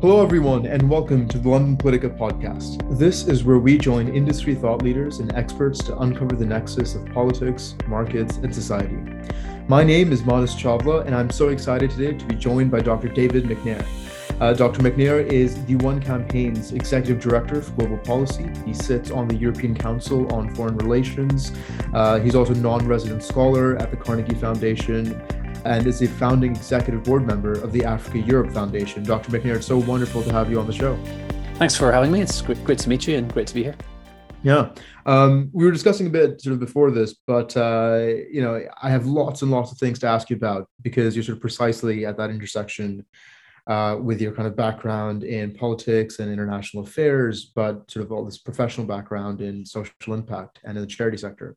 Hello, everyone, and welcome to the London Politica podcast. This is where we join industry thought leaders and experts to uncover the nexus of politics, markets, and society. My name is Modest Chavla, and I'm so excited today to be joined by Dr. David McNair. Uh, Dr. McNair is the One Campaign's Executive Director for Global Policy. He sits on the European Council on Foreign Relations. Uh, he's also a non resident scholar at the Carnegie Foundation and is a founding executive board member of the Africa Europe Foundation. Dr. McNair, it's so wonderful to have you on the show. Thanks for having me. It's great, great to meet you and great to be here. Yeah, um, we were discussing a bit sort of before this, but uh, you know, I have lots and lots of things to ask you about because you're sort of precisely at that intersection uh, with your kind of background in politics and international affairs, but sort of all this professional background in social impact and in the charity sector.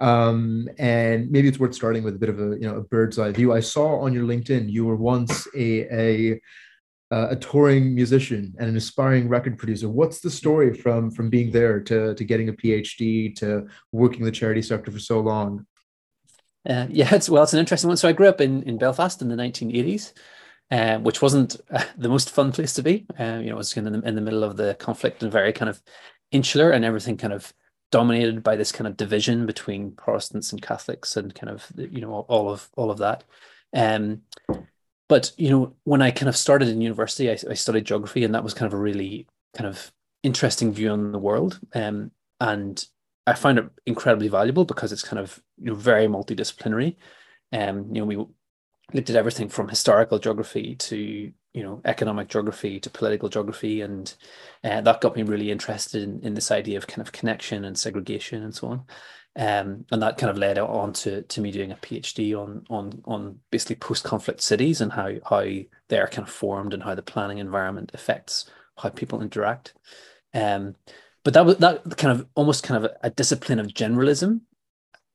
Um, and maybe it's worth starting with a bit of a you know a bird's eye view. I saw on your LinkedIn you were once a a a touring musician and an aspiring record producer. What's the story from from being there to to getting a PhD to working the charity sector for so long? Uh, yeah, it's well, it's an interesting one. So I grew up in in Belfast in the 1980s. Uh, which wasn't uh, the most fun place to be. Uh, you know, it was in the, in the middle of the conflict and very kind of insular, and everything kind of dominated by this kind of division between Protestants and Catholics and kind of you know all of all of that. Um, but you know when I kind of started in university, I, I, studied geography, and that was kind of a really kind of interesting view on the world. Um, and I find it incredibly valuable because it's kind of you know very multidisciplinary. Um, you know we looked at everything from historical geography to you know economic geography to political geography and uh, that got me really interested in, in this idea of kind of connection and segregation and so on. Um, and that kind of led on to, to me doing a phd on on on basically post-conflict cities and how how they're kind of formed and how the planning environment affects how people interact. Um, but that was that kind of almost kind of a, a discipline of generalism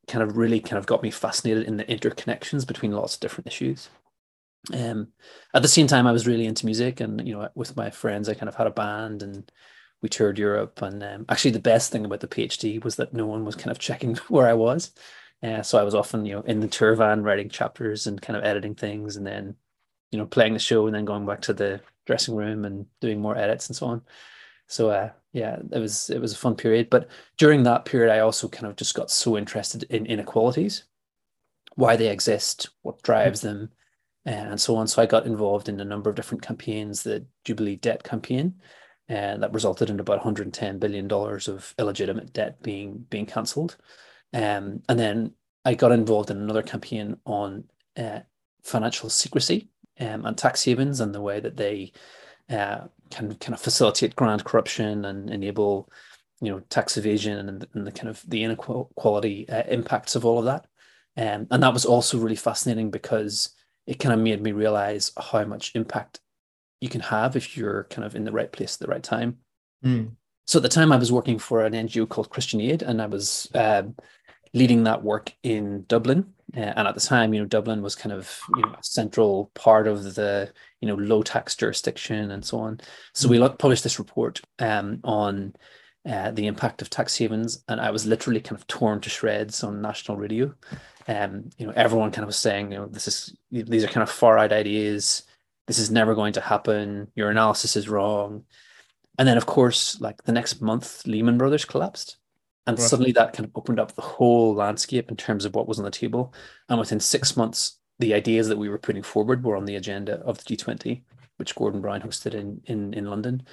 kind of really kind of got me fascinated in the interconnections between lots of different issues um, at the same time, I was really into music, and you know, with my friends, I kind of had a band, and we toured Europe. And um, actually, the best thing about the PhD was that no one was kind of checking where I was. Uh, so I was often, you know, in the tour van writing chapters and kind of editing things, and then, you know, playing the show, and then going back to the dressing room and doing more edits and so on. So uh, yeah, it was it was a fun period. But during that period, I also kind of just got so interested in inequalities, why they exist, what drives them and so on. So I got involved in a number of different campaigns, the Jubilee debt campaign, and that resulted in about 110 billion dollars of illegitimate debt being being cancelled. Um, and then I got involved in another campaign on uh, financial secrecy um, and tax havens and the way that they uh, can kind of facilitate grand corruption and enable you know tax evasion and, and the kind of the inequality uh, impacts of all of that. Um, and that was also really fascinating because it kind of made me realize how much impact you can have if you're kind of in the right place at the right time. Mm. So at the time, I was working for an NGO called Christian Aid, and I was um, leading that work in Dublin. Uh, and at the time, you know, Dublin was kind of you know a central part of the you know low tax jurisdiction and so on. So mm. we published this report um, on uh, the impact of tax havens, and I was literally kind of torn to shreds on national radio um, you know, everyone kind of was saying, you know, this is these are kind of far out ideas. This is never going to happen. Your analysis is wrong. And then, of course, like the next month, Lehman Brothers collapsed, and right. suddenly that kind of opened up the whole landscape in terms of what was on the table. And within six months, the ideas that we were putting forward were on the agenda of the G20, which Gordon Brown hosted in in in London.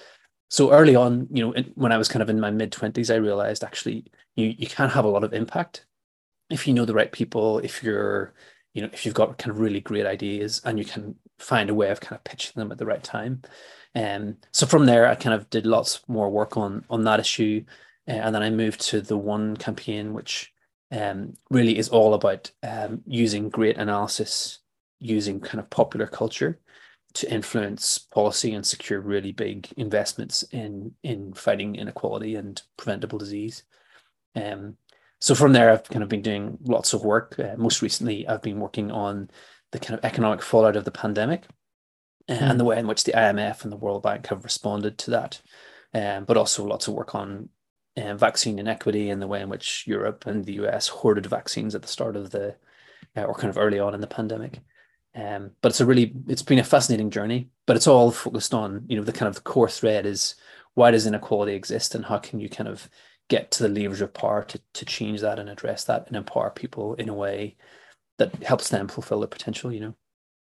So early on, you know, when I was kind of in my mid twenties, I realized actually you you can have a lot of impact if you know the right people, if you're, you know, if you've got kind of really great ideas and you can find a way of kind of pitching them at the right time. And um, so from there, I kind of did lots more work on on that issue, uh, and then I moved to the one campaign, which um, really is all about um, using great analysis, using kind of popular culture to influence policy and secure really big investments in in fighting inequality and preventable disease. Um, so from there, I've kind of been doing lots of work. Uh, most recently, I've been working on the kind of economic fallout of the pandemic mm. and the way in which the IMF and the World Bank have responded to that. Um, but also lots of work on vaccine inequity and the way in which Europe and the US hoarded vaccines at the start of the, uh, or kind of early on in the pandemic. Um, but it's a really, it's been a fascinating journey. But but it's all focused on you know the kind of the core thread is why does inequality exist and how can you kind of get to the levers of power to, to change that and address that and empower people in a way that helps them fulfill their potential you know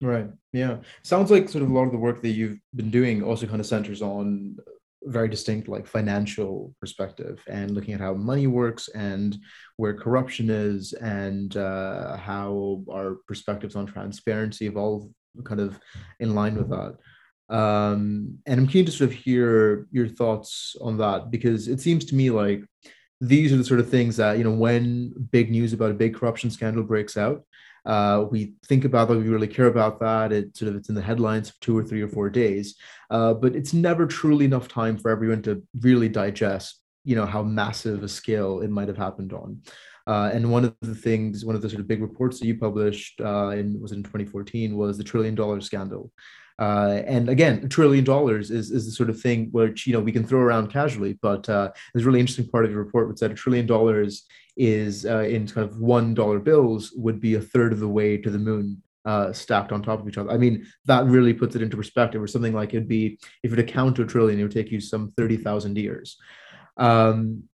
right yeah sounds like sort of a lot of the work that you've been doing also kind of centers on very distinct like financial perspective and looking at how money works and where corruption is and uh, how our perspectives on transparency evolve kind of in line with that. Um, and i'm keen to sort of hear your thoughts on that because it seems to me like these are the sort of things that you know when big news about a big corruption scandal breaks out uh, we think about that, we really care about that. It sort of it's in the headlines for two or three or four days, uh, but it's never truly enough time for everyone to really digest, you know, how massive a scale it might have happened on. Uh, and one of the things, one of the sort of big reports that you published uh, in was in 2014 was the trillion dollar scandal. Uh, and again, a trillion dollars is, is the sort of thing which you know we can throw around casually, but uh, there's a really interesting part of your report which said a trillion dollars is uh, in kind of one dollar bills would be a third of the way to the moon uh, stacked on top of each other. I mean, that really puts it into perspective. Or something like it'd be if it count to a trillion, it would take you some thirty thousand years. Um,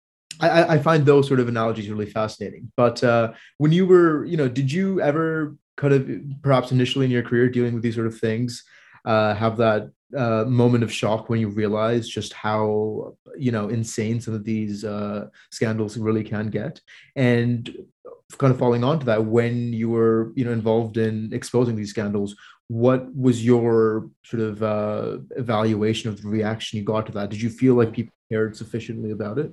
I, I, find those sort of analogies really fascinating. But uh, when you were, you know, did you ever kind of perhaps initially in your career dealing with these sort of things? Uh, have that uh, moment of shock when you realize just how you know insane some of these uh, scandals really can get, and kind of falling onto that when you were you know involved in exposing these scandals what was your sort of uh, evaluation of the reaction you got to that? Did you feel like people cared sufficiently about it?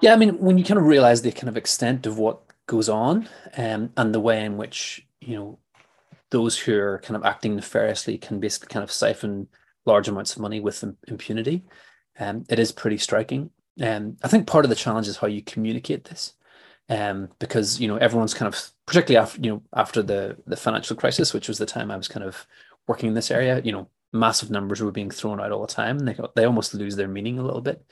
Yeah i mean when you kind of realize the kind of extent of what goes on um, and the way in which you know those who are kind of acting nefariously can basically kind of siphon large amounts of money with impunity. Um, it is pretty striking. Um, I think part of the challenge is how you communicate this, um, because you know everyone's kind of particularly after you know after the the financial crisis, which was the time I was kind of working in this area. You know, massive numbers were being thrown out all the time, and they they almost lose their meaning a little bit,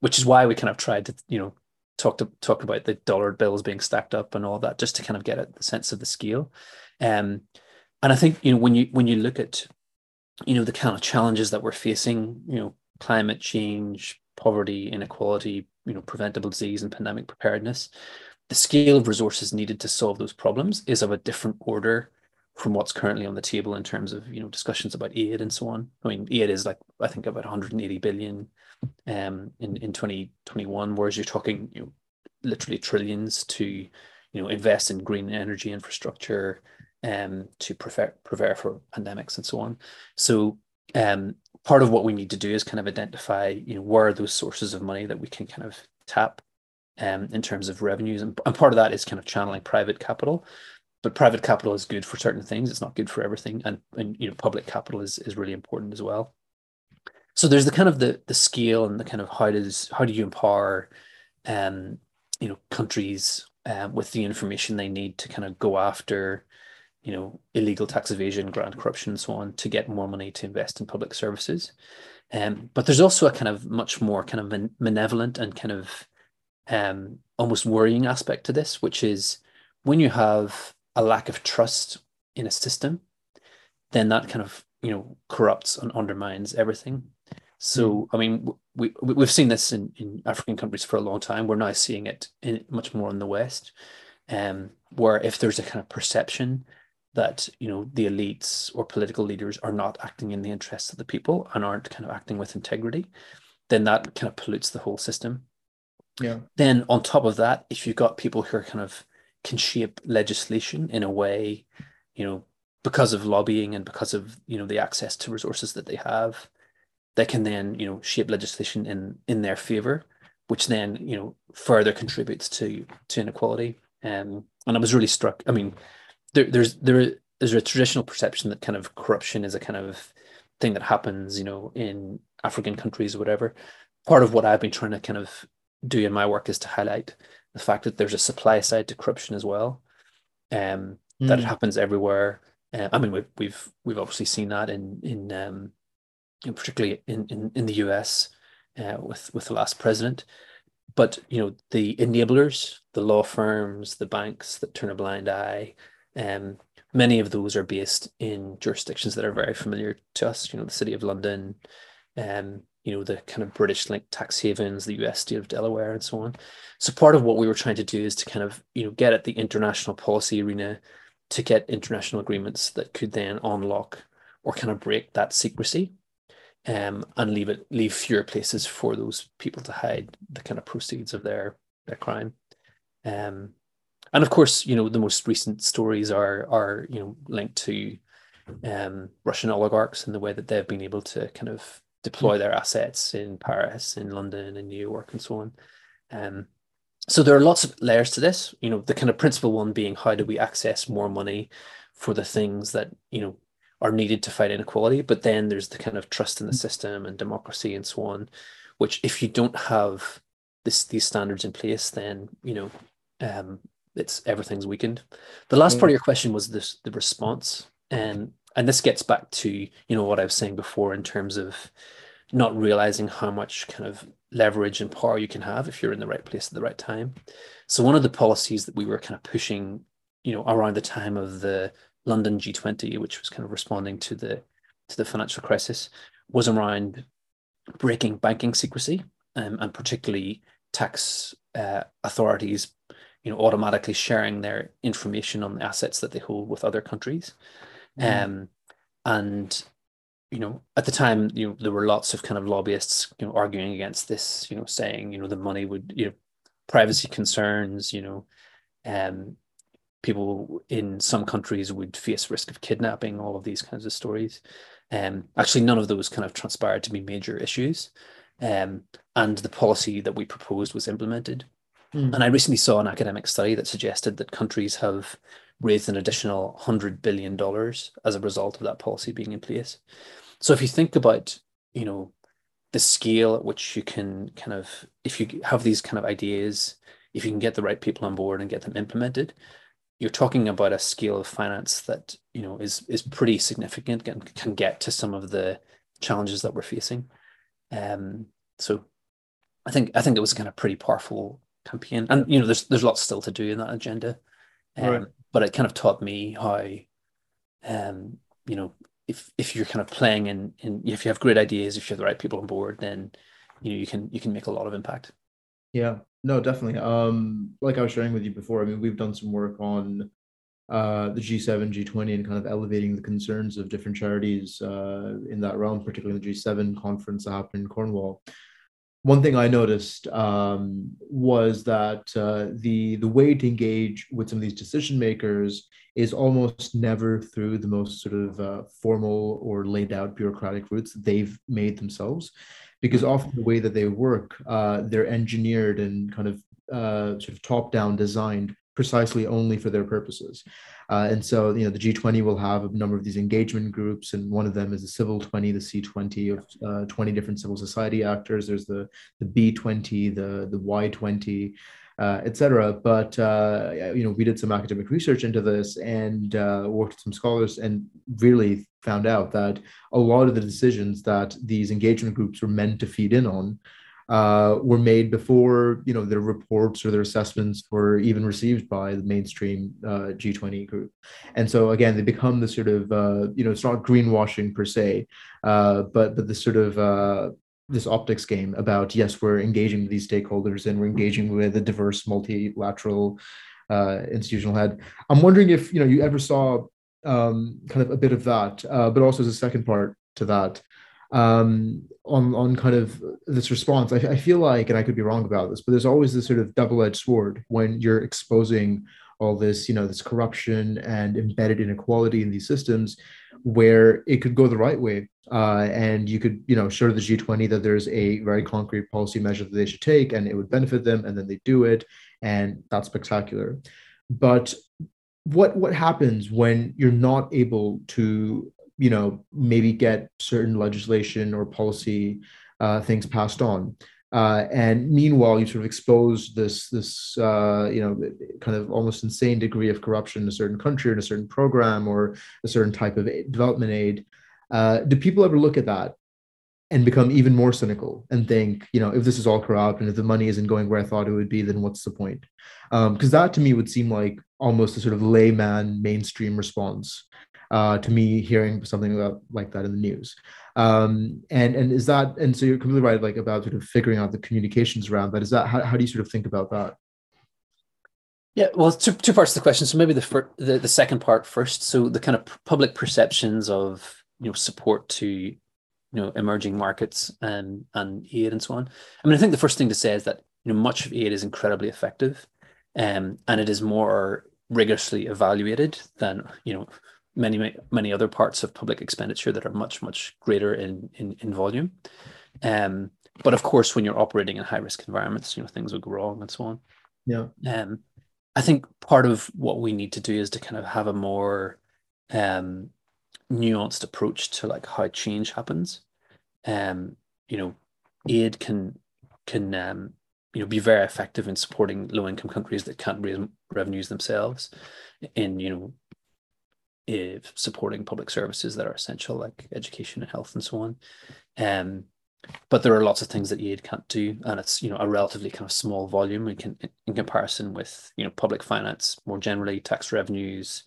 which is why we kind of tried to you know talk to talk about the dollar bills being stacked up and all that, just to kind of get a sense of the scale. Um, and I think you know when you when you look at you know the kind of challenges that we're facing, you know, climate change, poverty, inequality, you know, preventable disease and pandemic preparedness, the scale of resources needed to solve those problems is of a different order from what's currently on the table in terms of you know discussions about aid and so on. I mean, aid is like I think about 180 billion um, in in 2021, whereas you're talking you know literally trillions to you know invest in green energy infrastructure, um, to prepare, prepare for pandemics and so on. So um, part of what we need to do is kind of identify, you know, where are those sources of money that we can kind of tap um, in terms of revenues. And, and part of that is kind of channeling private capital. But private capital is good for certain things. It's not good for everything. And, and you know, public capital is, is really important as well. So there's the kind of the the scale and the kind of how does how do you empower um, you know countries um, with the information they need to kind of go after you know, illegal tax evasion, grand corruption, and so on, to get more money to invest in public services. Um, but there's also a kind of much more kind of malevolent and kind of um, almost worrying aspect to this, which is when you have a lack of trust in a system, then that kind of you know corrupts and undermines everything. So mm. I mean, we we've seen this in, in African countries for a long time. We're now seeing it in, much more in the West, um, where if there's a kind of perception that you know the elites or political leaders are not acting in the interests of the people and aren't kind of acting with integrity then that kind of pollutes the whole system. Yeah. Then on top of that if you've got people who are kind of can shape legislation in a way you know because of lobbying and because of you know the access to resources that they have they can then you know shape legislation in in their favor which then you know further contributes to to inequality. Um, and i was really struck i mean there, there's there is a traditional perception that kind of corruption is a kind of thing that happens, you know, in African countries or whatever. Part of what I've been trying to kind of do in my work is to highlight the fact that there's a supply side to corruption as well, um, mm. that it hmm. happens everywhere. Uh, I mean, we've we've we've obviously seen that in in, um, in particularly in, in in the US uh, with with the last president. But you know, the enablers, the law firms, the banks that turn a blind eye, um, many of those are based in jurisdictions that are very familiar to us. You know, the City of London, um, you know, the kind of British like tax havens, the US state of Delaware, and so on. So part of what we were trying to do is to kind of you know get at the international policy arena to get international agreements that could then unlock or kind of break that secrecy um, and leave it leave fewer places for those people to hide the kind of proceeds of their their crime. Um, and of course, you know the most recent stories are are you know linked to um, Russian oligarchs and the way that they've been able to kind of deploy their assets in Paris, in London, in New York, and so on. Um, so there are lots of layers to this. You know, the kind of principal one being how do we access more money for the things that you know are needed to fight inequality. But then there's the kind of trust in the system and democracy and so on, which if you don't have this these standards in place, then you know um, it's everything's weakened. The last part of your question was this the response, and and this gets back to you know what I was saying before in terms of not realizing how much kind of leverage and power you can have if you're in the right place at the right time. So one of the policies that we were kind of pushing, you know, around the time of the London G20, which was kind of responding to the to the financial crisis, was around breaking banking secrecy um, and particularly tax uh, authorities, you know, automatically sharing their information on the assets that they hold with other countries. Mm. Um, and you know, at the time, you know, there were lots of kind of lobbyists, you know, arguing against this, you know, saying, you know, the money would, you know, privacy concerns, you know, um, people in some countries would face risk of kidnapping, all of these kinds of stories. Um, actually, none of those kind of transpired to be major issues. Um, and the policy that we proposed was implemented. Mm. And I recently saw an academic study that suggested that countries have raised an additional $100 billion as a result of that policy being in place. So if you think about, you know, the scale at which you can kind of, if you have these kind of ideas, if you can get the right people on board and get them implemented, you're talking about a scale of finance that you know is is pretty significant and can get to some of the challenges that we're facing. Um, so I think I think it was kind of pretty powerful campaign, and you know there's there's lots still to do in that agenda, um, right. but it kind of taught me how, um, you know, if if you're kind of playing and and if you have great ideas, if you have the right people on board, then you know you can you can make a lot of impact. Yeah, no, definitely. Um, like I was sharing with you before, I mean, we've done some work on uh, the G7, G20, and kind of elevating the concerns of different charities uh, in that realm, particularly the G7 conference that happened in Cornwall. One thing I noticed um, was that uh, the the way to engage with some of these decision makers is almost never through the most sort of uh, formal or laid out bureaucratic routes they've made themselves. Because often the way that they work, uh, they're engineered and kind of uh, sort of top down designed precisely only for their purposes. Uh, and so, you know, the G20 will have a number of these engagement groups, and one of them is the Civil 20, the C20 of uh, 20 different civil society actors. There's the the B20, the the Y20, uh, etc. But uh, you know, we did some academic research into this and uh, worked with some scholars, and really found out that a lot of the decisions that these engagement groups were meant to feed in on uh, were made before you know their reports or their assessments were even received by the mainstream uh, G20 group. And so again, they become the sort of uh, you know it's not greenwashing per se, uh, but but the sort of uh, this optics game about yes we're engaging with these stakeholders and we're engaging with a diverse multilateral uh, institutional head i'm wondering if you know you ever saw um, kind of a bit of that but also as a second part to that um, on on kind of this response. I, I feel like and i could be wrong about this but there's always this sort of double-edged sword when you're exposing all this you know this corruption and embedded inequality in these systems where it could go the right way. Uh, and you could you know show the g20 that there's a very concrete policy measure that they should take and it would benefit them and then they do it and that's spectacular. But what what happens when you're not able to you know maybe get certain legislation or policy uh, things passed on uh, and meanwhile, you sort of expose this this uh, you know kind of almost insane degree of corruption in a certain country, or in a certain program, or a certain type of development aid. Uh, do people ever look at that and become even more cynical and think, you know, if this is all corrupt and if the money isn't going where I thought it would be, then what's the point? Because um, that to me would seem like almost a sort of layman mainstream response uh, to me hearing something about like that in the news. Um, and and is that and so you're completely right, like about sort of figuring out the communications around that. Is that how, how do you sort of think about that? Yeah, well, two, two parts of the question. So maybe the, fir- the the second part first. So the kind of public perceptions of you know support to you know emerging markets and and aid and so on. I mean, I think the first thing to say is that you know much of aid is incredibly effective, um, and it is more rigorously evaluated than you know many many other parts of public expenditure that are much much greater in in, in volume. Um, but of course, when you're operating in high risk environments, you know things will go wrong and so on. Yeah. Um, I think part of what we need to do is to kind of have a more um, nuanced approach to like how change happens um, you know, aid can can um, you know be very effective in supporting low income countries that can't raise revenues themselves, in you know, if supporting public services that are essential like education and health and so on. Um, but there are lots of things that aid can't do, and it's you know a relatively kind of small volume in, can, in comparison with you know public finance more generally, tax revenues,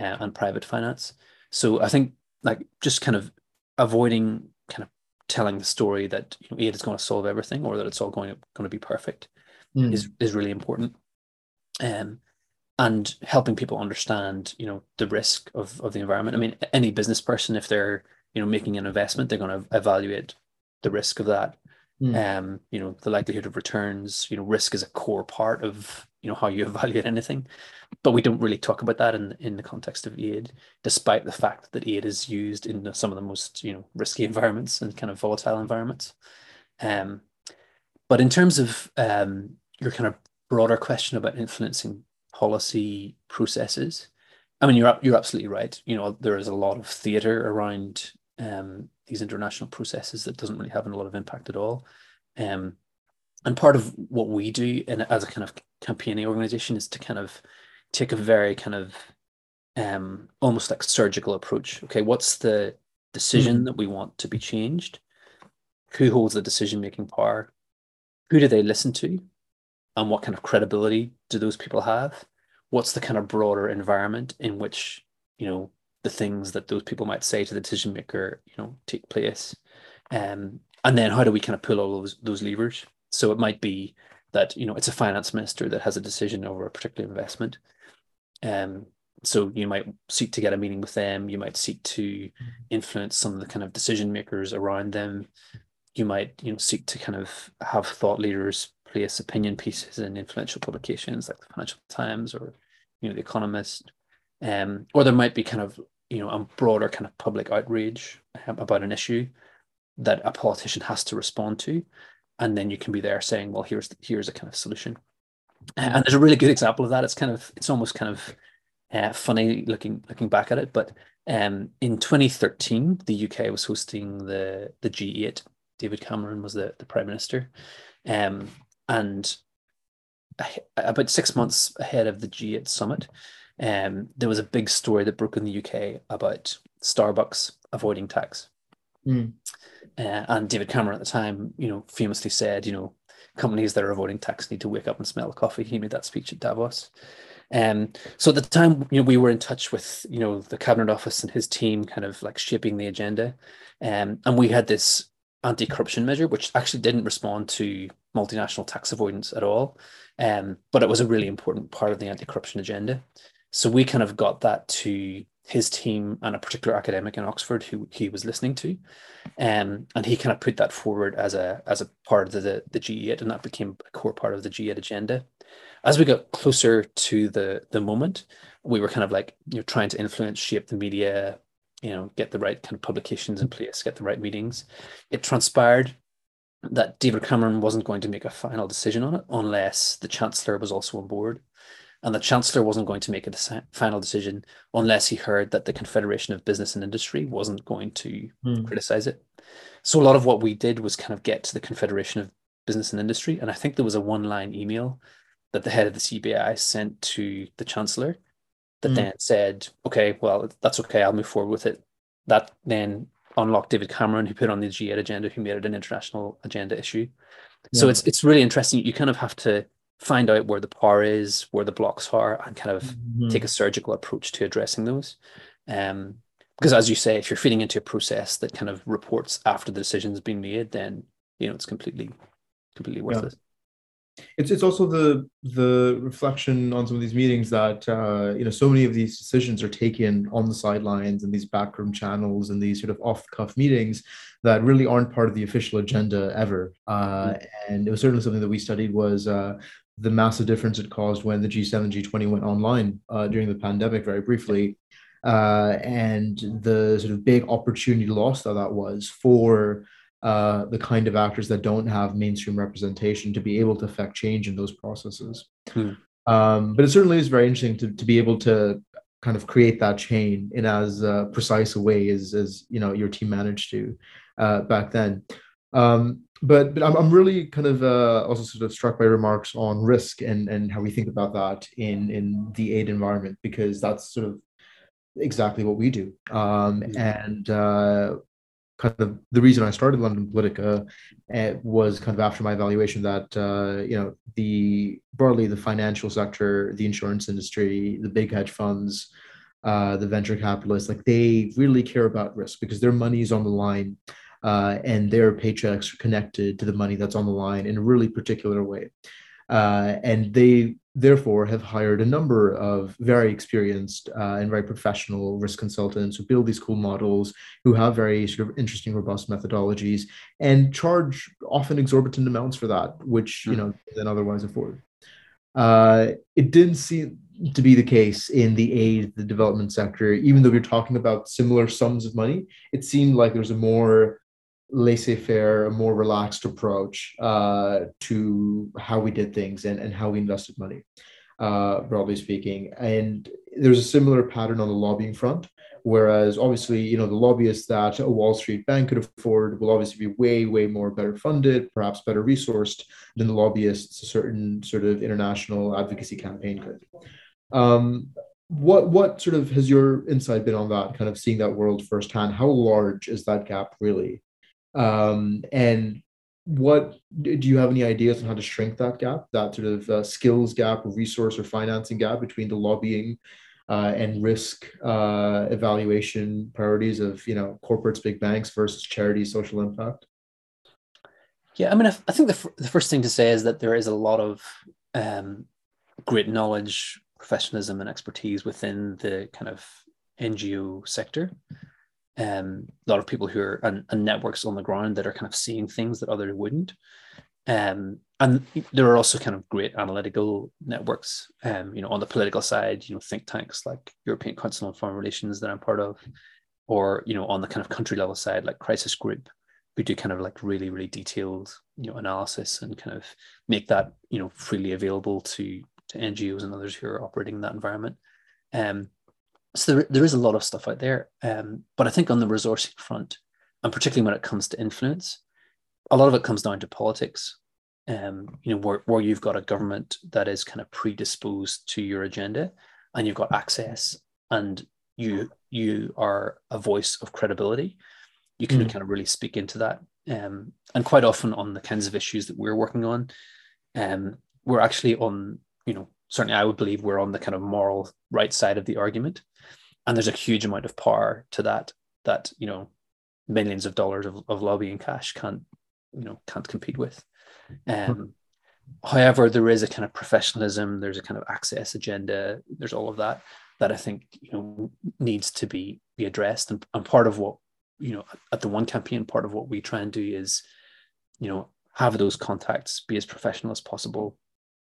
uh, and private finance. So I think like just kind of avoiding kind of telling the story that you know, aid is going to solve everything or that it's all going to, going to be perfect mm. is is really important. Um, and helping people understand, you know, the risk of, of the environment. I mean, any business person, if they're, you know, making an investment, they're going to evaluate the risk of that. Mm. Um, you know, the likelihood of returns, you know, risk is a core part of, you know, how you evaluate anything but we don't really talk about that in in the context of aid, despite the fact that aid is used in some of the most you know risky environments and kind of volatile environments. Um, but in terms of um, your kind of broader question about influencing policy processes, I mean you're you're absolutely right. You know there is a lot of theatre around um, these international processes that doesn't really have a lot of impact at all. Um, and part of what we do in, as a kind of campaigning organization is to kind of take a very kind of um, almost like surgical approach. Okay, what's the decision mm-hmm. that we want to be changed? Who holds the decision making power? Who do they listen to? And what kind of credibility do those people have? What's the kind of broader environment in which, you know, the things that those people might say to the decision maker, you know, take place? Um, and then how do we kind of pull all those those levers? So it might be that, you know, it's a finance minister that has a decision over a particular investment um, so you might seek to get a meeting with them. You might seek to mm-hmm. influence some of the kind of decision makers around them. You might, you know, seek to kind of have thought leaders place opinion pieces in influential publications like the Financial Times or, you know, The Economist. Um, or there might be kind of, you know, a broader kind of public outrage um, about an issue that a politician has to respond to, and then you can be there saying, well, here's here's a kind of solution. And there's a really good example of that. It's kind of it's almost kind of uh, funny looking looking back at it. But um, in 2013, the UK was hosting the the G8. David Cameron was the, the prime minister, um, and about six months ahead of the G8 summit, um, there was a big story that broke in the UK about Starbucks avoiding tax. Mm. Uh, and David Cameron at the time, you know, famously said, you know, companies that are avoiding tax need to wake up and smell the coffee. He made that speech at Davos. Um, so at the time, you know, we were in touch with, you know, the cabinet office and his team, kind of like shaping the agenda, um, and we had this anti-corruption measure, which actually didn't respond to multinational tax avoidance at all, um, but it was a really important part of the anti-corruption agenda. So we kind of got that to his team and a particular academic in Oxford who he was listening to, um, and he kind of put that forward as a as a part of the the G8, and that became a core part of the G8 agenda. As we got closer to the the moment, we were kind of like you know trying to influence, shape the media, you know, get the right kind of publications in place, get the right meetings. It transpired that David Cameron wasn't going to make a final decision on it unless the Chancellor was also on board and the Chancellor wasn't going to make a final decision unless he heard that the Confederation of Business and Industry wasn't going to mm. criticize it. So a lot of what we did was kind of get to the Confederation of Business and Industry, and I think there was a one-line email that the head of the CBI sent to the Chancellor that mm. then said, "Okay, well, that's okay. I'll move forward with it." That then unlock David Cameron, who put on the G8 agenda, who made it an international agenda issue. Yeah. So it's it's really interesting. You kind of have to find out where the power is, where the blocks are, and kind of mm-hmm. take a surgical approach to addressing those. Um, because as you say, if you're feeding into a process that kind of reports after the decision's been made, then you know it's completely completely worthless. Yeah. It's it's also the the reflection on some of these meetings that uh, you know so many of these decisions are taken on the sidelines and these backroom channels and these sort of off the cuff meetings that really aren't part of the official agenda ever. Uh, mm-hmm. And it was certainly something that we studied was uh, the massive difference it caused when the G7, G20 went online uh, during the pandemic very briefly. Uh, and the sort of big opportunity lost that that was for uh, the kind of actors that don't have mainstream representation to be able to affect change in those processes. Hmm. Um, but it certainly is very interesting to, to be able to kind of create that chain in as uh, precise a way as, as you know your team managed to uh, back then. Um, but but I'm, I'm really kind of uh, also sort of struck by remarks on risk and and how we think about that in in the aid environment because that's sort of exactly what we do. Um, mm-hmm. and uh, kind of the reason I started London Politica uh, was kind of after my evaluation that uh, you know the broadly the financial sector, the insurance industry, the big hedge funds, uh, the venture capitalists, like they really care about risk because their money is on the line. Uh, and their paychecks are connected to the money that's on the line in a really particular way. Uh, and they therefore have hired a number of very experienced uh, and very professional risk consultants who build these cool models who have very sort of interesting robust methodologies and charge often exorbitant amounts for that which you hmm. know than otherwise afford uh, it didn't seem to be the case in the aid the development sector even though we're talking about similar sums of money it seemed like there's a more laissez-faire, a more relaxed approach uh, to how we did things and, and how we invested money, uh, broadly speaking. And there's a similar pattern on the lobbying front. Whereas obviously, you know, the lobbyists that a Wall Street bank could afford will obviously be way, way more better funded, perhaps better resourced than the lobbyists a certain sort of international advocacy campaign could. Um, what what sort of has your insight been on that? Kind of seeing that world firsthand. How large is that gap really? Um, and what do you have any ideas on how to shrink that gap, that sort of uh, skills gap, or resource or financing gap between the lobbying uh, and risk uh, evaluation priorities of you know corporates, big banks versus charity social impact? Yeah, I mean, I, think the, f- the first thing to say is that there is a lot of um, great knowledge, professionalism, and expertise within the kind of NGO sector um, a lot of people who are and, and, networks on the ground that are kind of seeing things that others wouldn't. Um, and there are also kind of great analytical networks, um, you know, on the political side, you know, think tanks like European Council on Foreign Relations that I'm part of, or you know, on the kind of country level side, like Crisis Group, we do kind of like really, really detailed, you know, analysis and kind of make that, you know, freely available to to NGOs and others who are operating in that environment. Um, so there, there is a lot of stuff out there um, but i think on the resourcing front and particularly when it comes to influence a lot of it comes down to politics um, you know where, where you've got a government that is kind of predisposed to your agenda and you've got access and you you are a voice of credibility you can mm. kind of really speak into that um, and quite often on the kinds of issues that we're working on um, we're actually on you know certainly i would believe we're on the kind of moral right side of the argument. And there's a huge amount of power to that that you know millions of dollars of, of lobbying cash can't you know can't compete with. Um, hmm. however there is a kind of professionalism there's a kind of access agenda there's all of that that i think you know needs to be be addressed. And, and part of what you know at the one campaign part of what we try and do is you know have those contacts be as professional as possible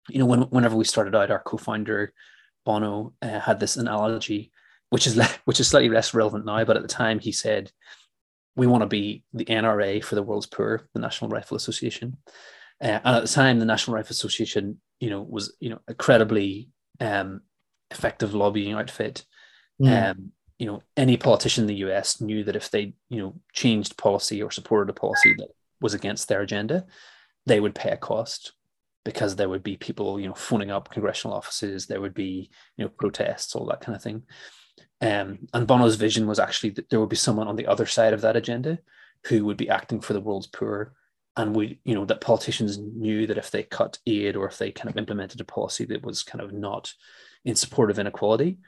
you know when, whenever we started out our co-founder bono uh, had this analogy which is le- which is slightly less relevant now. But at the time, he said, "We want to be the NRA for the world's poor, the National Rifle Association." Uh, and at the time, the National Rifle Association, you know, was you know incredibly um, effective lobbying outfit. Mm. Um, you know, any politician in the US knew that if they you know changed policy or supported a policy that was against their agenda, they would pay a cost because there would be people you know phoning up congressional offices there would be you know protests all that kind of thing Um, and Bono's vision was actually that there would be someone on the other side of that agenda who would be acting for the world's poor. And we, you know, that politicians knew that if they cut aid or if they kind of implemented a policy that was kind of not in support of inequality,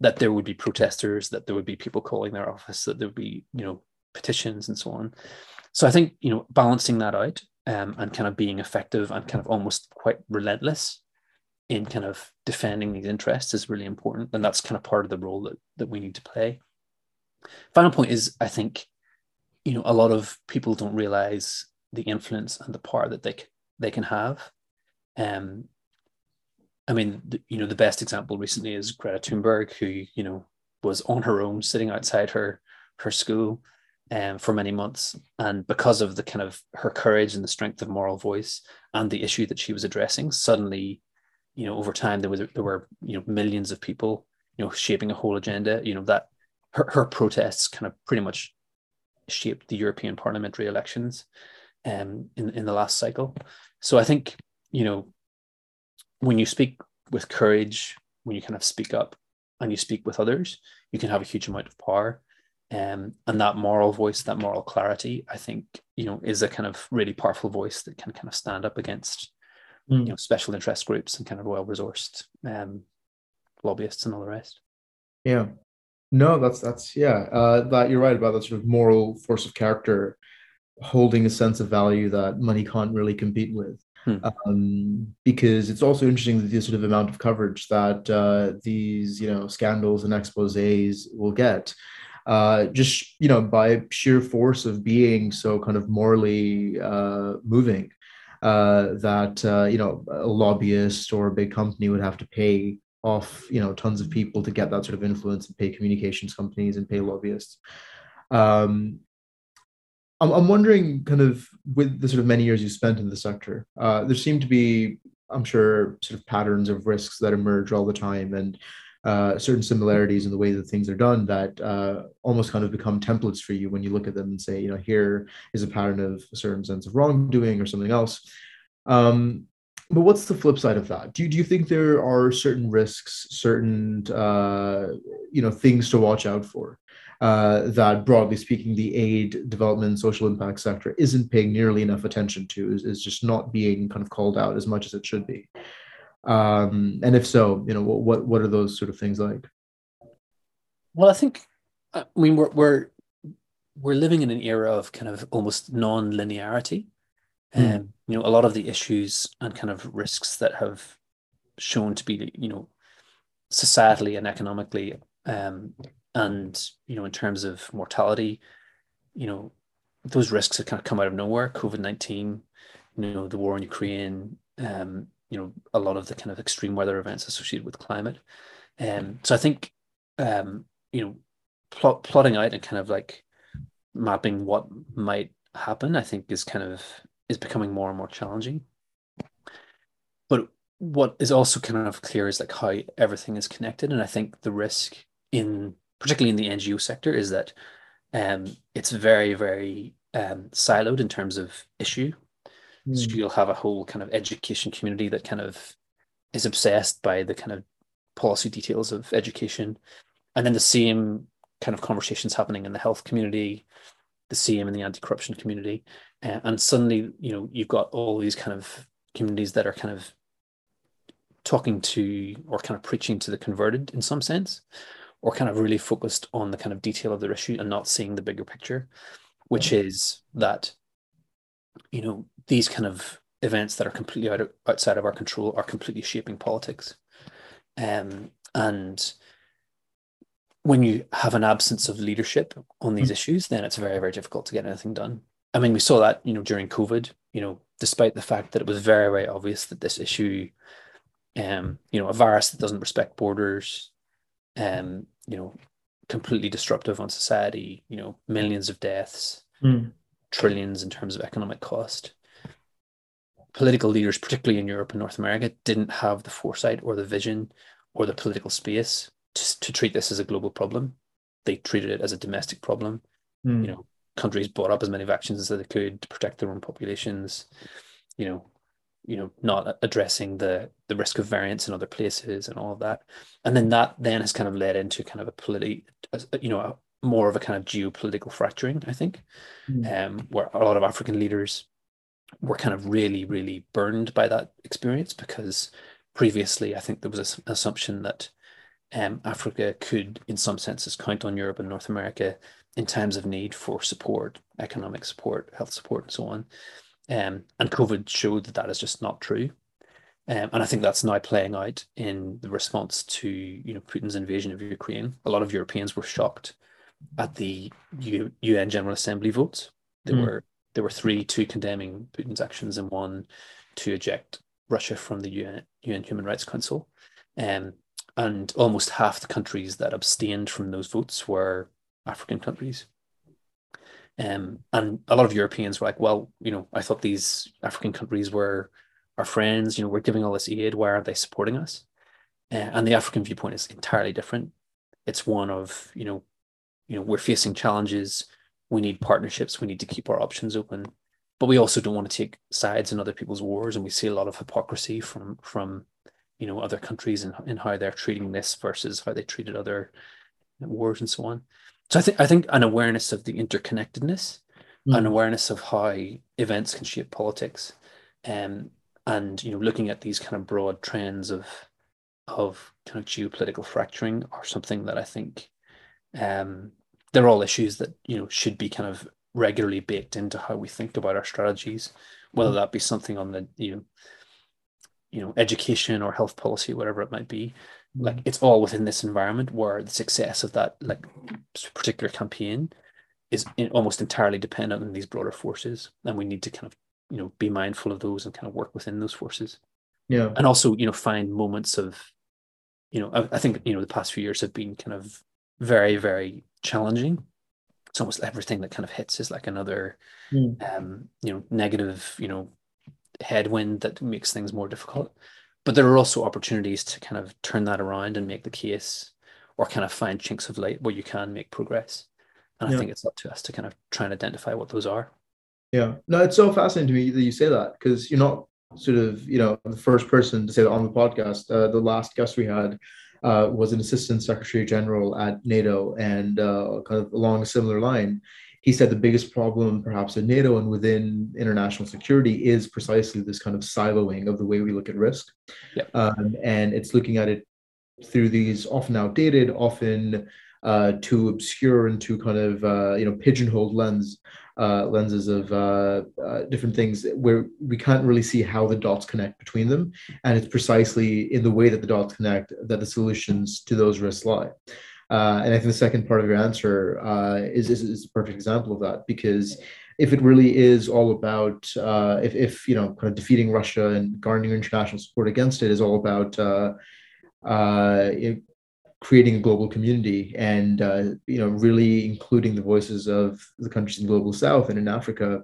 that there would be protesters, that there would be people calling their office, that there would be, you know, petitions and so on. So I think, you know, balancing that out um, and kind of being effective and kind of almost quite relentless in kind of defending these interests is really important. And that's kind of part of the role that, that we need to play. Final point is, I think, you know, a lot of people don't realize the influence and the power that they, they can have. Um, I mean, the, you know, the best example recently is Greta Thunberg, who, you know, was on her own sitting outside her, her school um, for many months. And because of the kind of her courage and the strength of moral voice and the issue that she was addressing, suddenly you know over time there was there were you know millions of people you know shaping a whole agenda you know that her, her protests kind of pretty much shaped the european parliamentary elections um in, in the last cycle so i think you know when you speak with courage when you kind of speak up and you speak with others you can have a huge amount of power um, and that moral voice that moral clarity i think you know is a kind of really powerful voice that can kind of stand up against mm. you know special interest groups and kind of well resourced um, lobbyists and all the rest. Yeah, no, that's that's yeah. Uh, that you're right about that sort of moral force of character, holding a sense of value that money can't really compete with. Hmm. Um, because it's also interesting that the sort of amount of coverage that uh, these you know scandals and exposés will get. Uh, just you know by sheer force of being so kind of morally uh, moving uh, that uh, you know a lobbyist or a big company would have to pay off you know tons of people to get that sort of influence and pay communications companies and pay lobbyists. Um, I'm, I'm wondering, kind of, with the sort of many years you spent in the sector, uh, there seem to be, I'm sure, sort of patterns of risks that emerge all the time, and uh, certain similarities in the way that things are done that uh, almost kind of become templates for you when you look at them and say, you know, here is a pattern of a certain sense of wrongdoing or something else. Um, but what's the flip side of that? Do you, do you think there are certain risks, certain uh, you know things to watch out for uh, that, broadly speaking, the aid, development, social impact sector isn't paying nearly enough attention to, is, is just not being kind of called out as much as it should be? Um, and if so, you know, what what are those sort of things like? Well, I think, I mean, we're we're we're living in an era of kind of almost non-linearity. Mm. Um, you know, a lot of the issues and kind of risks that have shown to be, you know, societally and economically, um, and you know, in terms of mortality, you know, those risks have kind of come out of nowhere. COVID nineteen, you know, the war in Ukraine, um, you know a lot of the kind of extreme weather events associated with climate. Um, so I think um, you know plot, plotting out and kind of like mapping what might happen, I think is kind of is becoming more and more challenging. But what is also kind of clear is like how everything is connected, and I think the risk in particularly in the NGO sector is that um, it's very very um, siloed in terms of issue Mm. So you'll have a whole kind of education community that kind of is obsessed by the kind of policy details of education. And then the same kind of conversations happening in the health community, the same in the anti-corruption community. Uh, and suddenly, you know, you've got all these kind of communities that are kind of talking to or kind of preaching to the converted in some sense, or kind of really focused on the kind of detail of their issue and not seeing the bigger picture, which is that you know, these kind of events that are completely out of, outside of our control are completely shaping politics. Um, and when you have an absence of leadership on these mm-hmm. issues, then it's very, very difficult to get anything done. I mean, we saw that, you know, during COVID, you know, despite the fact that it was very, very obvious that this issue, um, you know, a virus that doesn't respect borders, um, you know, completely disruptive on society, you know, millions of deaths, mm trillions in terms of economic cost. Political leaders, particularly in Europe and North America, didn't have the foresight or the vision or the political space to, to treat this as a global problem. They treated it as a domestic problem. Mm. You know, countries bought up as many vaccines as they could to protect their own populations. You know, you know, not addressing the the risk of variants in other places and all of that. And then that then has kind of led into kind of a politi, you know, a, more of a kind of geopolitical fracturing, I think, mm. um, where a lot of African leaders were kind of really, really burned by that experience because previously I think there was an assumption that um, Africa could, in some senses, count on Europe and North America in times of need for support, economic support, health support, and so on. Um, and COVID showed that that is just not true. Um, and I think that's now playing out in the response to you know Putin's invasion of Ukraine. A lot of Europeans were shocked at the U- UN General Assembly votes. There mm. were there were three, two condemning Putin's actions and one to eject Russia from the UN, UN Human Rights Council. Um, and almost half the countries that abstained from those votes were African countries. Um, and a lot of Europeans were like, well, you know, I thought these African countries were our friends, you know, we're giving all this aid, why aren't they supporting us? Uh, and the African viewpoint is entirely different. It's one of, you know, you know, we're facing challenges, we need partnerships, we need to keep our options open, but we also don't want to take sides in other people's wars. And we see a lot of hypocrisy from from you know other countries and in, in how they're treating this versus how they treated other wars and so on. So I think I think an awareness of the interconnectedness, mm. an awareness of how events can shape politics, um, and you know looking at these kind of broad trends of of kind of geopolitical fracturing are something that I think um, they're all issues that you know should be kind of regularly baked into how we think about our strategies, whether mm. that be something on the you know you know education or health policy, whatever it might be like mm. it's all within this environment where the success of that like particular campaign is in, almost entirely dependent on these broader forces and we need to kind of you know be mindful of those and kind of work within those forces yeah and also you know find moments of you know I, I think you know the past few years have been kind of very very challenging it's almost everything that kind of hits is like another mm. um you know negative you know headwind that makes things more difficult but there are also opportunities to kind of turn that around and make the case or kind of find chinks of light where you can make progress. And yeah. I think it's up to us to kind of try and identify what those are. Yeah. No, it's so fascinating to me that you say that because you're not sort of, you know, the first person to say that on the podcast. Uh, the last guest we had uh, was an assistant secretary general at NATO and uh, kind of along a similar line he said the biggest problem, perhaps in NATO and within international security, is precisely this kind of siloing of the way we look at risk. Yeah. Um, and it's looking at it through these often outdated, often uh, too obscure and too kind of uh, you know pigeonholed lens uh, lenses of uh, uh, different things where we can't really see how the dots connect between them, and it's precisely in the way that the dots connect that the solutions to those risks lie. Uh, and I think the second part of your answer is, is, is a perfect example of that because if it really is all about if, if you know kind of defeating Russia and garnering international support against it is all about uh, creating a global community and uh, you know really including the voices of the countries in the global south and in Africa.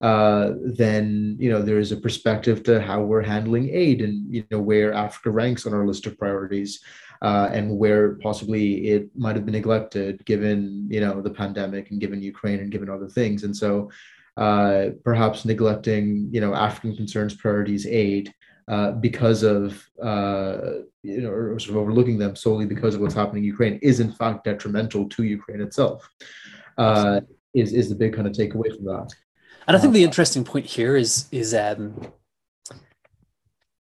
then you know there is a perspective to how we're handling aid and you know where Africa ranks on our list of priorities uh, and where possibly it might have been neglected given you know the pandemic and given Ukraine and given other things. And so uh, perhaps neglecting you know African concerns priorities aid uh, because of uh, you know or sort of overlooking them solely because of what's happening in Ukraine is in fact detrimental to Ukraine itself. Uh, is is the big kind of takeaway from that. And I think the uh, interesting point here is is um,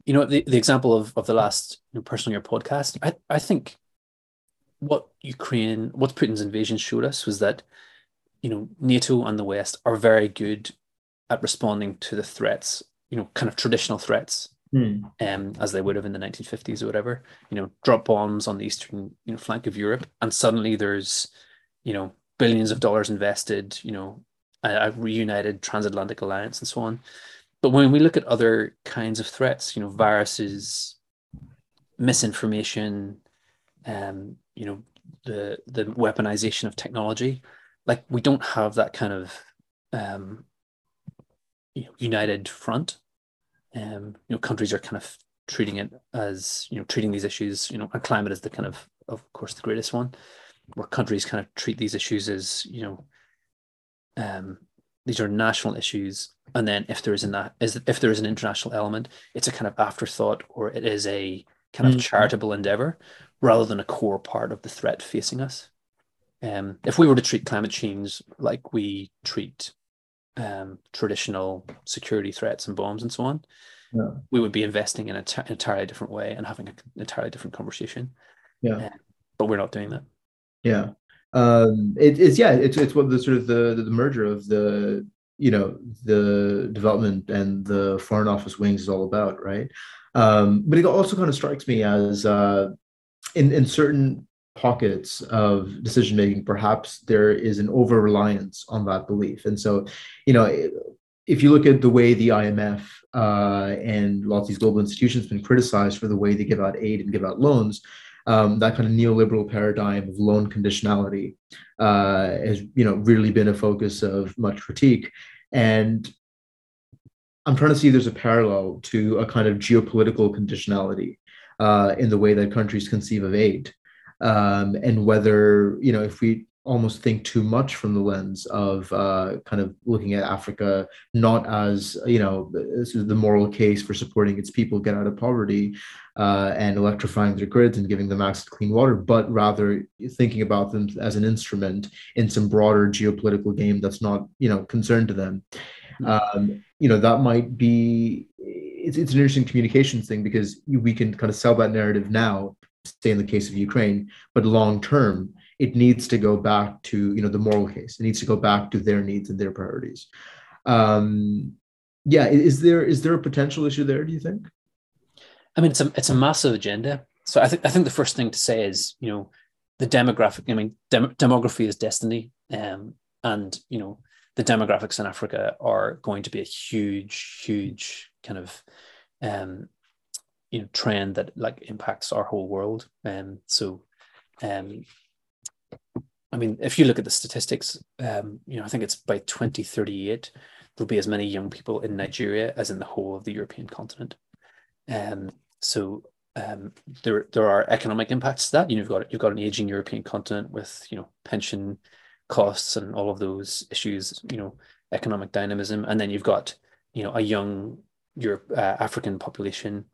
you know the, the example of, of the last you know, personal year podcast I, I think what ukraine what putin's invasion showed us was that you know nato and the west are very good at responding to the threats you know kind of traditional threats hmm. um, as they would have in the 1950s or whatever you know drop bombs on the eastern you know flank of europe and suddenly there's you know billions of dollars invested you know a, a reunited transatlantic alliance and so on but when we look at other kinds of threats, you know, viruses, misinformation, um, you know, the the weaponization of technology, like we don't have that kind of um, you know, united front. Um, you know, countries are kind of treating it as you know treating these issues. You know, and climate is the kind of of course the greatest one, where countries kind of treat these issues as you know um, these are national issues, and then if there is an is if there is an international element, it's a kind of afterthought or it is a kind of mm. charitable endeavor rather than a core part of the threat facing us. Um, if we were to treat climate change like we treat um, traditional security threats and bombs and so on, yeah. we would be investing in an entirely different way and having an entirely different conversation. Yeah, um, but we're not doing that. Yeah, um, it, it's yeah, it's it's what the sort of the the merger of the you know the development and the foreign office wings is all about, right? Um, but it also kind of strikes me as uh, in in certain pockets of decision making, perhaps there is an over reliance on that belief, and so you know if you look at the way the IMF uh, and lots of these global institutions have been criticized for the way they give out aid and give out loans, um, that kind of neoliberal paradigm of loan conditionality uh, has you know really been a focus of much critique. And I'm trying to see there's a parallel to a kind of geopolitical conditionality uh, in the way that countries conceive of aid. Um, and whether, you know, if we almost think too much from the lens of uh, kind of looking at Africa not as you know this is the moral case for supporting its people get out of poverty uh, and electrifying their grids and giving them access to clean water, but rather thinking about them as an instrument in some broader geopolitical game that's not you know concerned to them. Hmm. Um, you know that might be it's, it's an interesting communications thing because we can kind of sell that narrative now say in the case of ukraine but long term it needs to go back to you know the moral case. It needs to go back to their needs and their priorities. Um yeah is there is there a potential issue there do you think? I mean it's a it's a massive agenda. So i think i think the first thing to say is you know the demographic i mean dem- demography is destiny um and you know the demographics in africa are going to be a huge huge kind of um you know trend that like impacts our whole world and um, so um I mean, if you look at the statistics, um, you know, I think it's by 2038, there'll be as many young people in Nigeria as in the whole of the European continent. Um, so um, there, there are economic impacts to that. You know, you've got you've got an aging European continent with you know pension costs and all of those issues. You know, economic dynamism, and then you've got you know a young Europe uh, African population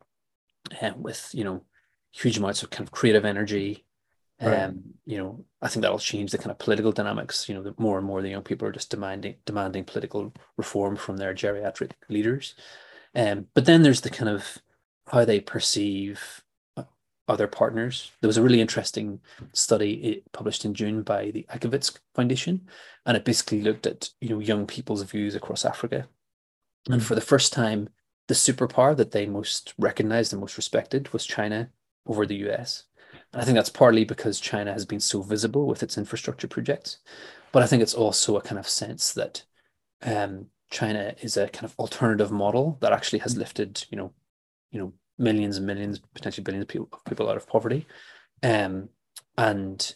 uh, with you know huge amounts of kind of creative energy Right. Um, you know, I think that'll change the kind of political dynamics. You know, the more and more the young people are just demanding demanding political reform from their geriatric leaders. Um, but then there's the kind of how they perceive other partners. There was a really interesting study published in June by the Ichikowitz Foundation, and it basically looked at you know young people's views across Africa. And for the first time, the superpower that they most recognized and most respected was China over the US. And I think that's partly because China has been so visible with its infrastructure projects. But I think it's also a kind of sense that um, China is a kind of alternative model that actually has lifted, you know, you know, millions and millions, potentially billions of people, people out of poverty. Um, and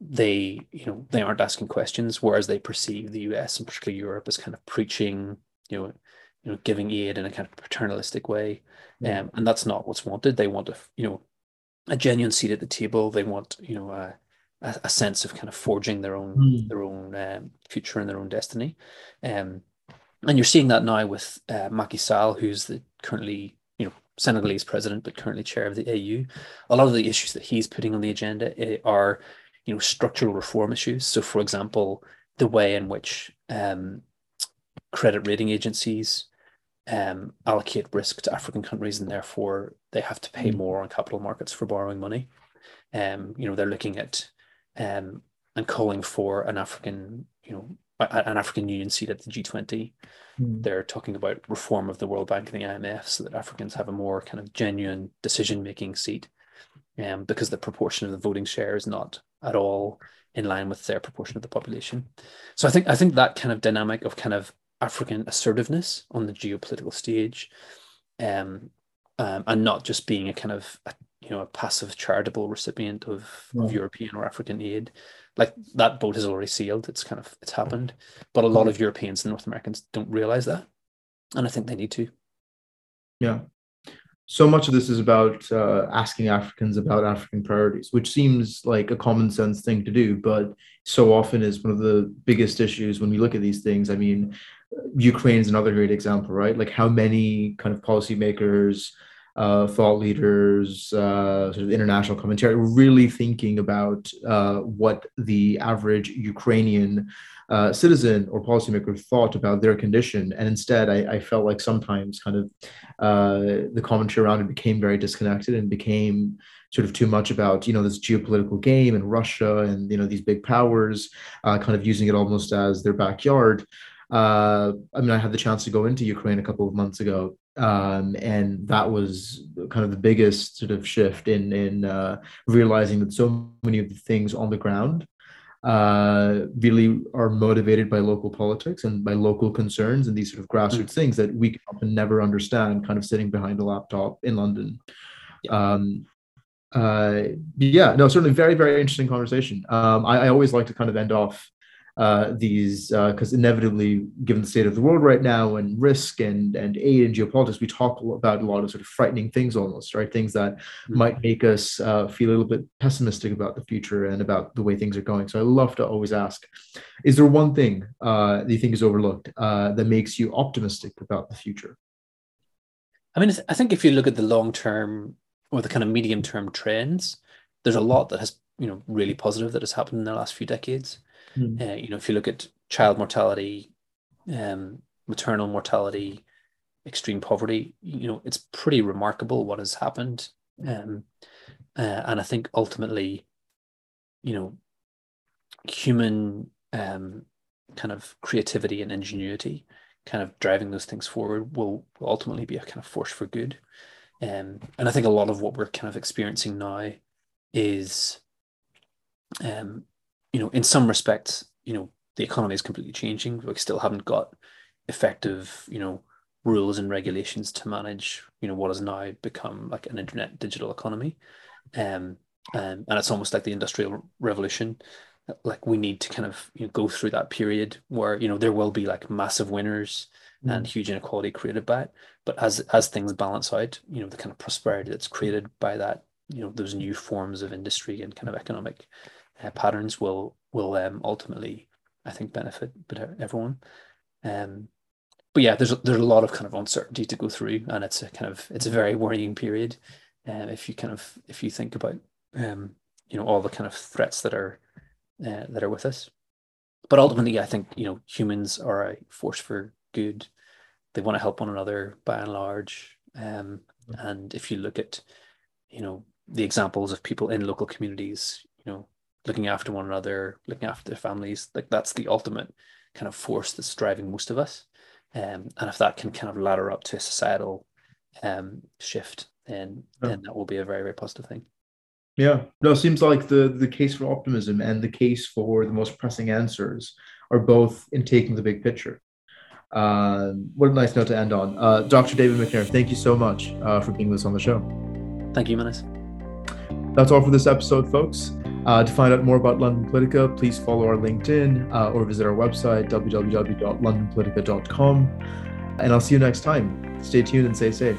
they, you know, they aren't asking questions, whereas they perceive the US and particularly Europe as kind of preaching, you know, you know, giving aid in a kind of paternalistic way. Um, and that's not what's wanted. They want to, you know, a genuine seat at the table. They want, you know, a, a sense of kind of forging their own mm. their own um, future and their own destiny. Um, and you're seeing that now with uh, Macky Sall, who's the currently, you know, Senegalese president, but currently chair of the AU. A lot of the issues that he's putting on the agenda eh, are, you know, structural reform issues. So, for example, the way in which um, credit rating agencies um, allocate risk to African countries, and therefore they have to pay mm. more on capital markets for borrowing money. Um, you know, they're looking at um, and calling for an African, you know, an African Union seat at the G20. Mm. They're talking about reform of the World Bank and the IMF so that Africans have a more kind of genuine decision-making seat, um, because the proportion of the voting share is not at all in line with their proportion of the population. So I think I think that kind of dynamic of kind of African assertiveness on the geopolitical stage, um, um, and not just being a kind of a, you know a passive charitable recipient of, of European or African aid. Like that boat has already sailed. It's kind of it's happened, but a lot of Europeans and North Americans don't realize that, and I think they need to. Yeah. so much of this is about uh, asking Africans about African priorities, which seems like a common sense thing to do, but so often is one of the biggest issues when we look at these things. I mean, Ukraine is another great example, right? Like how many kind of policymakers, uh, thought leaders, uh, sort of international commentary, really thinking about uh, what the average Ukrainian uh, citizen or policymaker thought about their condition. And instead, I, I felt like sometimes kind of uh, the commentary around it became very disconnected and became sort of too much about you know this geopolitical game and Russia and you know these big powers, uh, kind of using it almost as their backyard. Uh, I mean, I had the chance to go into Ukraine a couple of months ago, um, and that was kind of the biggest sort of shift in in uh, realizing that so many of the things on the ground uh, really are motivated by local politics and by local concerns and these sort of grassroots mm. things that we can often never understand kind of sitting behind a laptop in London. Yeah. Um, uh, yeah, no, certainly very, very interesting conversation. Um, I, I always like to kind of end off uh, these because uh, inevitably, given the state of the world right now and risk and and aid and geopolitics, we talk about a lot of sort of frightening things almost, right? Things that mm-hmm. might make us uh, feel a little bit pessimistic about the future and about the way things are going. So I love to always ask: Is there one thing uh, that you think is overlooked uh, that makes you optimistic about the future? I mean, I think if you look at the long term or the kind of medium term trends, there's a lot that has you know really positive that has happened in the last few decades. Mm. Uh, you know, if you look at child mortality, um, maternal mortality, extreme poverty, you know, it's pretty remarkable what has happened. Um, uh, and I think ultimately, you know, human um, kind of creativity and ingenuity, kind of driving those things forward, will, will ultimately be a kind of force for good. Um, and I think a lot of what we're kind of experiencing now is um, you know, in some respects, you know, the economy is completely changing. We still haven't got effective, you know, rules and regulations to manage, you know, what has now become like an internet digital economy. Um, um, and it's almost like the industrial revolution. Like we need to kind of you know, go through that period where you know there will be like massive winners mm. and huge inequality created by it. But as as things balance out, you know, the kind of prosperity that's created by that, you know, those new forms of industry and kind of economic uh, patterns will will um, ultimately, I think, benefit everyone. Um, but yeah, there's there's a lot of kind of uncertainty to go through, and it's a kind of it's a very worrying period. Um, if you kind of if you think about um, you know all the kind of threats that are uh, that are with us, but ultimately, I think you know humans are a force for good. They want to help one another by and large. Um, and if you look at you know the examples of people in local communities, you know looking after one another, looking after their families. Like that's the ultimate kind of force that's driving most of us. Um, and if that can kind of ladder up to a societal um, shift, then yeah. then that will be a very very positive thing. Yeah, no, it seems like the the case for optimism and the case for the most pressing answers are both in taking the big picture. Uh, what a nice note to end on. Uh, Dr. David McNair, thank you so much uh, for being with us on the show. Thank you, Manas. That's all for this episode, folks. Uh, to find out more about London Politica, please follow our LinkedIn uh, or visit our website, www.londonpolitica.com. And I'll see you next time. Stay tuned and stay safe.